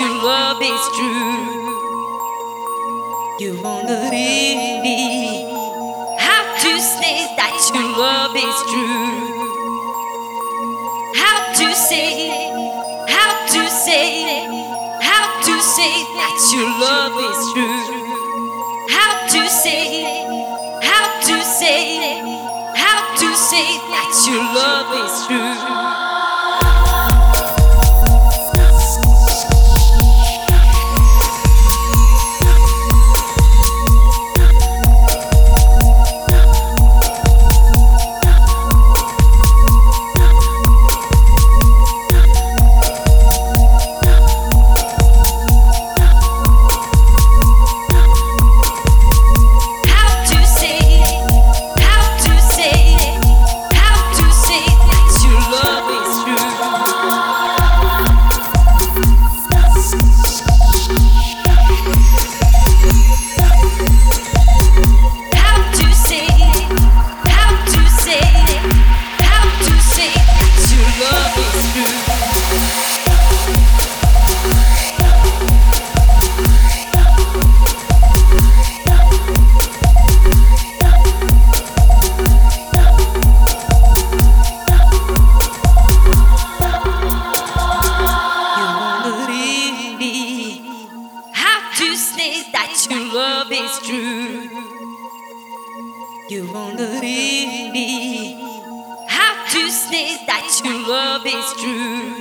your love is true. You wanna leave me. How to say that your love is true. How to say, how to say, how to say that your love is true. How to say, how to say, how to say that your love is true. That your love is true.